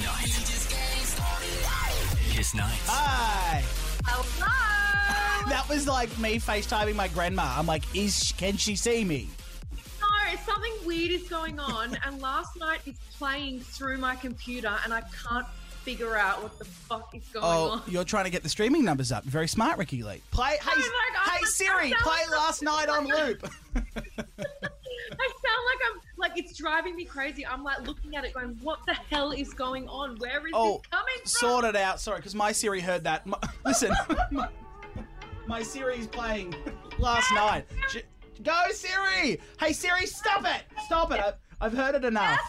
night. Kiss night. Hi. Hello. That was like me FaceTiming my grandma. I'm like, is can she see me? No, something weird is going on, and last night it's playing through my computer, and I can't figure out what the fuck is going Oh, on. you're trying to get the streaming numbers up. Very smart, Ricki-Lee. Play. Hey, oh my God, hey Siri, play last night on loop. I sound like it's driving me crazy. I'm like looking at it, going, "What the hell is going on? Where is Oh, this coming from?" sort it out. Sorry, because my Siri heard that. My, listen, my, my Siri's playing last night. Sh- Go Siri! Hey Siri, stop it! Stop it! I've, I've heard it enough.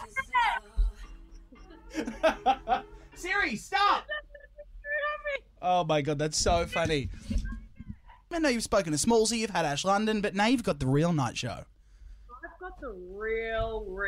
Siri, stop! Oh my god, that's so funny. I know you've spoken to Smallsy, you've had Ash London, but now you've got the real night show.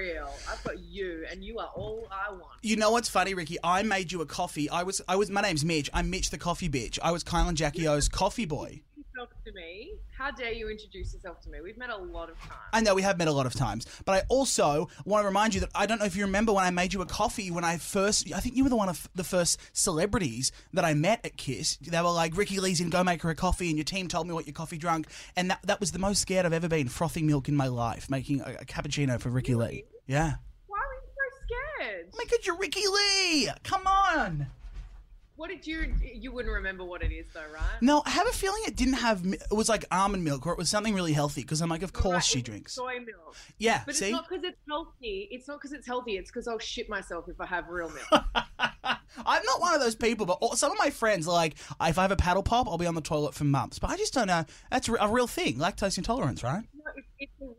I've got real. I've got you, and you are all I want. You know what's funny, Ricki? I made you a coffee. I was, I was. My name's Mitch. I'm Mitch the coffee bitch. I was Kyle and Jackie O's coffee boy. Yourself to me. How dare you introduce yourself to me? We've met a lot of times. I know we have met a lot of times, but I also want to remind you that I don't know if you remember when I made you a coffee when I first. I think you were the one of the first celebrities that I met at Kiss. They were like, "Ricki-Lee's in, go make her a coffee," and your team told me what your coffee drunk, and that that was the most scared I've ever been frothing milk in my life, making a, a cappuccino for Ricki-Lee. Yeah, Why were you so scared? oh my god, you're Ricki-Lee! Come on. What did you? You wouldn't remember what it is, though, right? No, I have a feeling it didn't have. It was like almond milk, or it was something really healthy. Because I'm like, of course Right, she drinks. soy milk. Yeah, But see. it's not because it's healthy. It's not because it's healthy. It's because I'll shit myself if I have real milk. I'm not one of those people, but all- some of my friends are like, if I have a paddle pop, I'll be on the toilet for months. But I just don't know. That's a real thing, lactose intolerance, right? No, it's, it's a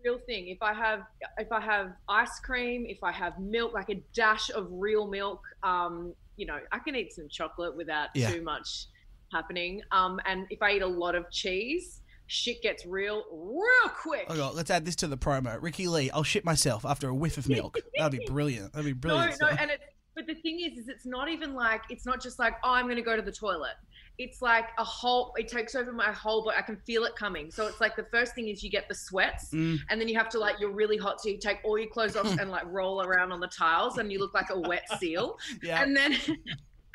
real thing. If I have if I have ice cream, if I have milk, like a dash of real milk, um, you know, I can eat some chocolate without Yeah. too much happening. Um, and if I eat a lot of cheese, shit gets real real quick. Oh god, let's add this to the promo. Ricki-Lee, I'll shit myself after a whiff of milk. That'd be brilliant. That'd be no, brilliant. no, and it. But the thing is, is it's not even like it's not just like oh, I'm going to go to the toilet. It's like a whole. It takes over my whole body. I can feel it coming. So it's like the first thing is you get the sweats, Mm. and then you have to like you're really hot, so you take all your clothes off and like roll around on the tiles, and you look like a wet seal. yeah. And then,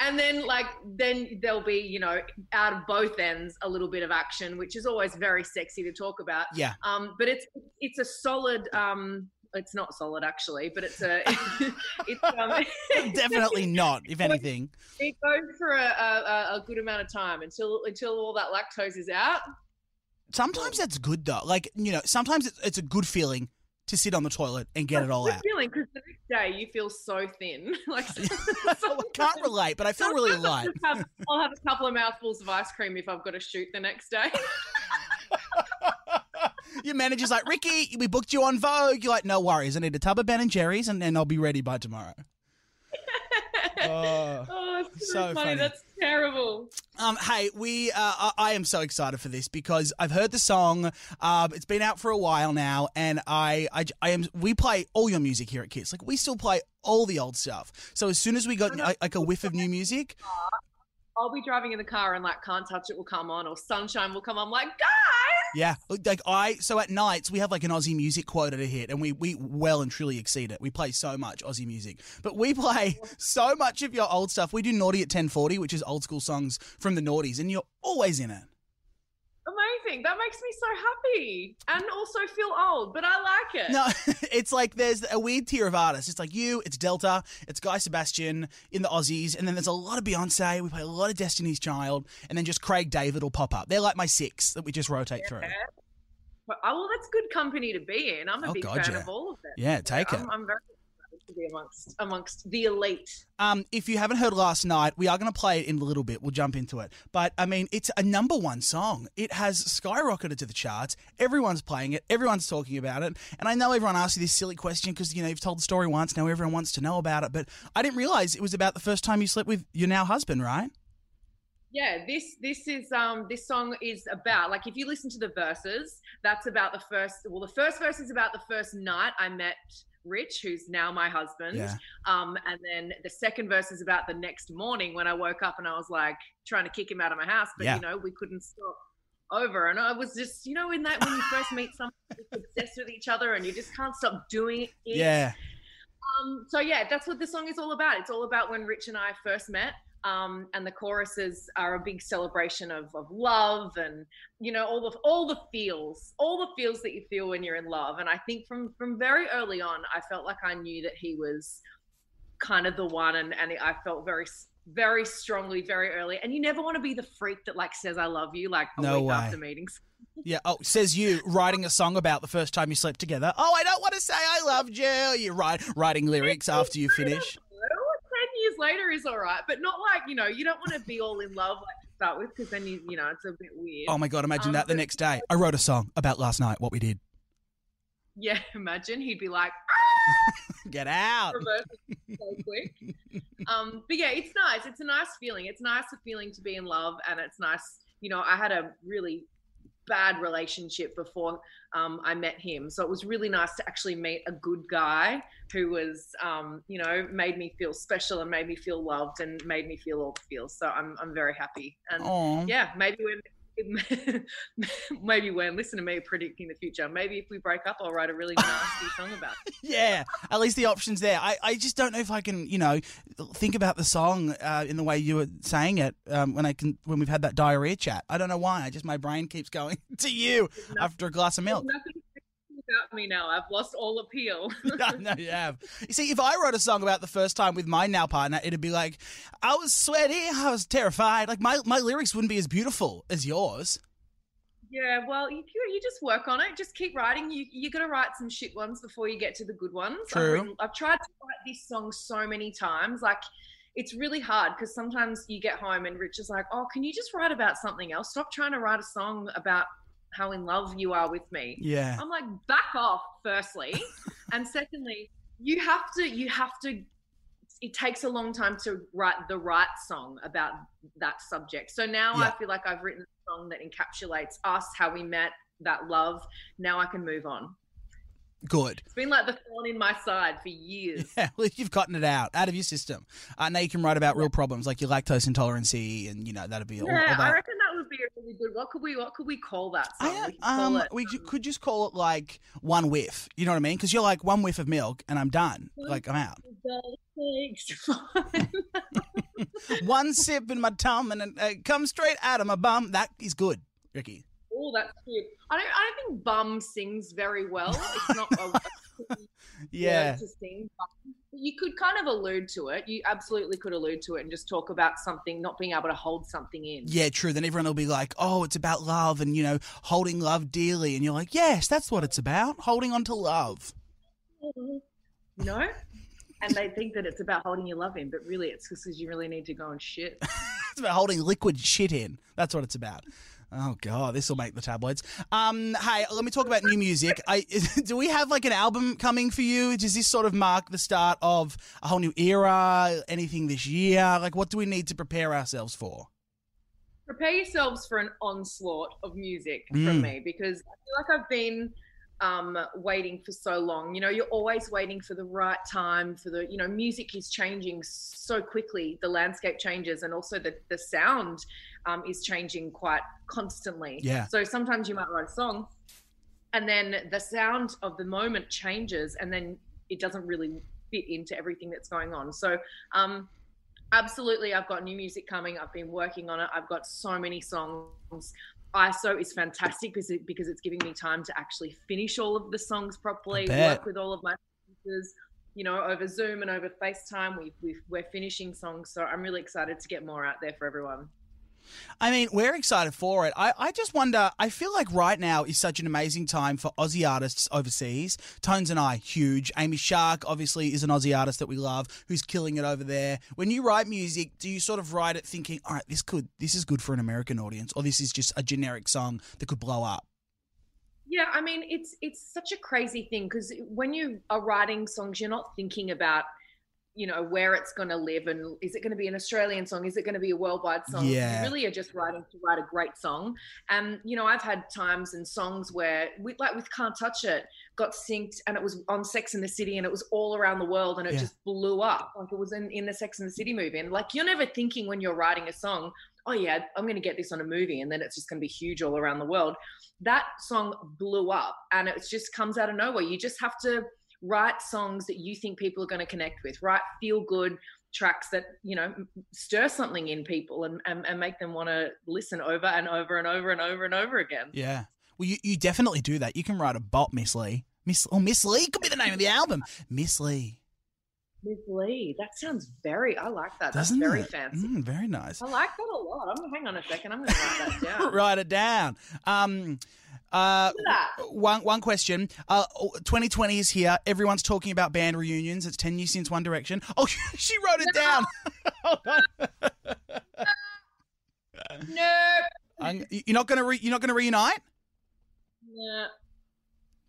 and then like then there'll be you know out of both ends a little bit of action, which is always very sexy to talk about. yeah. Um, but it's it's a solid. Um, it's not solid actually, but it's a it's um, Definitely not, if anything. it goes for a, a, a good amount of time until until all that lactose is out. Sometimes that's good though. Like, you know, sometimes it's, it's a good feeling to sit on the toilet and get it all Good out. feeling because the next day you feel so thin. like I can't relate, but I feel really sometimes I'll light. have- I'll have a couple of mouthfuls of ice cream if I've got to shoot the next day. Your manager's like, Ricki, we booked you on Vogue. You're like, no worries. I need a tub of Ben and Jerry's, and then I'll be ready by tomorrow. Oh. oh, it's So so, funny. funny. That's terrible. Um, hey, we uh, I, I am so excited for this because I've heard the song. Um, it's been out for a while now, and I, I, I am. We play all your music here at Kiss. Like we still play all the old stuff. So as soon as we got like, a whiff of new music, I'll be driving in the car and like can't touch it will come on or sunshine will come on. I'm like, guys, yeah, like I. So at nights we have like an Aussie music quota to hit, and we we well and truly exceed it. We play so much Aussie music, but we play so much of your old stuff. We do Naughty at ten forty, which is old school songs from the Naughties, and you're always in it. That makes me so happy and also feel old, but I like it. No, it's like there's a weird tier of artists. It's like you, it's Delta, it's Guy Sebastian in the Aussies, and then there's a lot of Beyonce. We play a lot of Destiny's Child, and then just Craig David will pop up. They're like my six that we just rotate through. But, oh, well, that's good company to be in. I'm a Oh, big God, fan yeah. of all of them. Yeah, take it. I'm, I'm very to be amongst amongst the elite. Um, if you haven't heard last night, we are going to play it in a little bit. We'll jump into it. But I mean, it's a number one song. It has skyrocketed to the charts. Everyone's playing it. Everyone's talking about it. And I know everyone asks you this silly question because you know you've told the story once. Now everyone wants to know about it. But I didn't realize it was about the first time you slept with your now husband, right? Yeah, this this is um this song is about like if you listen to the verses, that's about the first. Well, the first verse is about the first night I met Rich, who's now my husband. Yeah. Um, and then the second verse is about the next morning when I woke up and I was like trying to kick him out of my house, but Yeah. you know we couldn't stop over. And I was just, you know, in that when you first meet someone, you're obsessed with each other and you just can't stop doing it. Yeah. Um, so yeah, that's what the song is all about. It's all about when Rich and I first met. Um, and the choruses are a big celebration of, of love and you know all the all the feels all the feels that you feel when you're in love and i think from from very early on i felt like i knew that he was kind of the one and and i felt very very strongly very early and you never want to be the freak that like says i love you like a No week way. after meetings Yeah. Oh, says you writing a song about the first time you slept together. Oh, I don't want to say I loved you. You write writing lyrics after you finish. Years later is all right, but not like you know you don't want to be all in love like to start with because then you you know it's a bit weird. Oh my god! Imagine Um, that the next day. I wrote a song about last night. What we did. Yeah, imagine he'd be like Get out. so quick. Um, but yeah, it's nice. It's a nice feeling. It's nice a feeling to be in love, and it's nice. You know, I had a really bad relationship before um, I met him, so it was really nice to actually meet a good guy who was, um, you know, made me feel special and made me feel loved and made me feel all the feels. So I'm I'm very happy. And Oh. yeah, maybe when. maybe when listen to me predicting the future maybe if we break up i'll write a really nasty song about it Yeah, at least the option's there. I, I just don't know if I can, you know, think about the song uh, in the way you were saying it um, when I can when we've had that diarrhea chat. I don't know why. I just my brain keeps going to you after a glass of milk. Nothing me now. I've lost all appeal. Know you have. You see, if I wrote a song about the first time with my now partner, it'd be like, I was sweaty, I was terrified. Like my my lyrics wouldn't be as beautiful as yours. yeah, well, you, you you just work on it. Just keep writing. You you got to write some shit ones before you get to the good ones. True. I've, written, I've tried to write this song so many times. Like, it's really hard because sometimes you get home and Rich is like, "Oh, can you just write about something else? Stop trying to write a song about how in love you are with me." Yeah. I'm like, back off, firstly. and secondly, you have to, you have to, it takes a long time to write the right song about that subject. So now Yeah. I feel like I've written a song that encapsulates us, how we met, that love. Now I can move on. Good. It's been like the thorn in my side for years. Yeah, well, you've gotten it out, out of your system. Uh, now you can write about real problems like your lactose intolerancy, and you know that'd be all, all Yeah, I reckon that would be a really good. What could we, what could we call that song? I, we could um, it, we um, could just call it like one whiff. You know what I mean? Because you're like one whiff of milk, and I'm done. Like I'm out. One sip in my tum, and it uh, comes straight out of my bum. That is good, Ricki. Oh, that's cute. I don't. I don't think Bum sings very well. It's not a, pretty Yeah. Word to sing. Bum. You could kind of allude to it. You absolutely could allude to it and just talk about something, not being able to hold something in. Yeah, true. Then everyone will be like, "Oh, it's about love and you know holding love dearly," and you're like, "Yes, that's what it's about, holding on to love." You know. And they think that it's about holding your love in, but really it's because you really need to go and shit. It's about holding liquid shit in. That's what it's about. Oh god, this will make the tabloids. Um, hey, let me talk about new music. I do we have like an album coming for you? Does this sort of mark the start of a whole new era? Anything this year? Like, what do we need to prepare ourselves for? prepare yourselves for an onslaught of music Mm. from me because I feel like I've been um, waiting for so long. You know, you're always waiting for the right time for the, you know, music is changing so quickly. The landscape changes and also the, the sound um, is changing quite constantly. Yeah. So sometimes you might write a song and then the sound of the moment changes and then it doesn't really fit into everything that's going on. So, um, absolutely i've got new music coming i've been working on it i've got so many songs iso is fantastic because, it, because it's giving me time to actually finish all of the songs properly work with all of my producers you know over zoom and over facetime. We, we, we're finishing songs so i'm really excited to get more out there for everyone I mean, we're excited for it. I, I just wonder, I feel like right now is such an amazing time for Aussie artists overseas. Tones and I, huge. Amy Shark, obviously, is an Aussie artist that we love who's killing it over there. When you write music, do you sort of write it thinking, all right, this could, this is good for an American audience, or this is just a generic song that could blow up? Yeah, I mean it's it's such a crazy thing because when you are writing songs, you're not thinking about you know where it's going to live and is it going to be an Australian song? Is it going to be a worldwide song? Yeah. You really are just writing to write a great song. And you know, I've had times and songs where, we, like with "Can't Touch It," got synced and it was on Sex in the City and it was all around the world and it Yeah. just blew up like it was in in the Sex in the City movie. And like you're never thinking when you're writing a song, oh yeah, I'm going to get this on a movie and then it's just going to be huge all around the world that song blew up and it just comes out of nowhere. You just have to write songs that you think people are going to connect with. Write feel good tracks that you know stir something in people and and, and make them want to listen over and over and over and over and over again. Yeah. Well, you, you definitely do that. You can write a bop, Miss Lee. Miss oh, Miss Lee could be the name of the album. Miss Lee. Miss Lee. That sounds very. I like that. Doesn't That's very it? fancy. Mm, very nice. I like that a lot. I'm gonna hang on a second. I'm gonna write that down. Write it down. Um, uh, Look at that. one one question. Uh, 2020 is here. Everyone's talking about band reunions. It's 10 years since One Direction. Oh, she wrote it down. Hold on. Nope. I'm- you're not gonna re- you're not gonna reunite. Nah.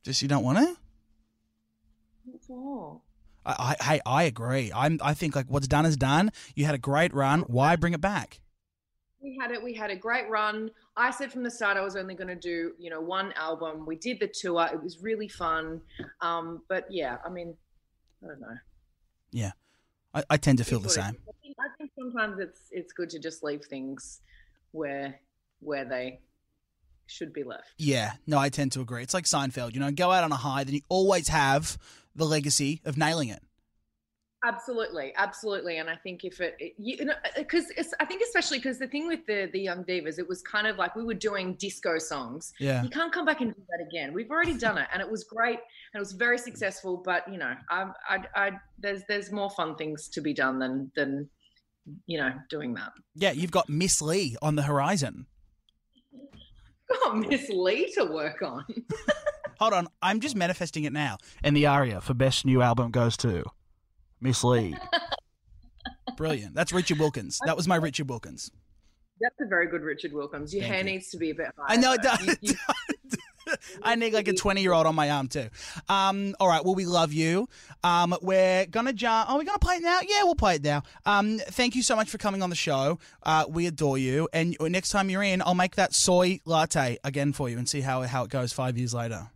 Just you don't want to. What for? I, I, hey, I agree. I'm. I think like what's done is done. You had a great run. Why bring it back? We had it. We had a great run. I said from the start I was only going to do, you know, one album. We did the tour. It was really fun. Um, but yeah, I mean, I don't know. I, I tend to feel the It's same. I think, I think sometimes it's it's good to just leave things where where they should be left. Yeah, no, I tend to agree. It's like Seinfeld, you know, go out on a high, then you always have the legacy of nailing it. Absolutely, absolutely, and I think if it, it you know, uh, because I think especially because the thing with the the young divas, it was kind of like we were doing disco songs. Yeah. You can't come back and do that again. We've already done it, and it was great, and it was very successful. But you know, I, I, I there's there's more fun things to be done than than you know doing that. Yeah, you've got Miss Lee on the horizon. Got Miss Lee to work on. Hold on, I'm just manifesting it now. And the aria for best new album goes to Miss Lee. Brilliant. That's Richard Wilkins. That was my Richard Wilkins. That's a very good Richard Wilkins. Your Thank hair you. needs to be a bit higher. I know it does. You- you- I need like a 20 year old on my arm too. Um, all right. Well, we love you. Um, we're gonna jump. Are we're gonna play it now. Yeah, we'll play it now. Um, thank you so much for coming on the show. Uh, we adore you. And next time you're in, I'll make that soy latte again for you and see how how it goes five years later.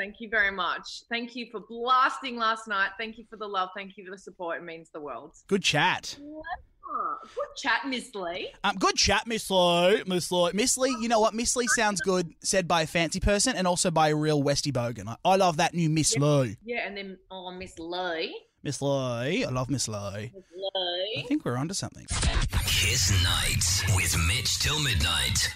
Thank you very much. Thank you for blasting last night. Thank you for the love. Thank you for the support. It means the world. Good chat. Good chat, Miss Lee. Um, good chat, Miss Lee. Miss Lee. Miss Lee, you know what? Miss Lee sounds good said by a fancy person and also by a real Westy Bogan. I, I love that new Miss Lee. Yeah, and then oh, Miss Lee. Miss Lee. I love Miss Lee. Miss Lee. I think we're onto something. Kiss Night with Mitch till midnight.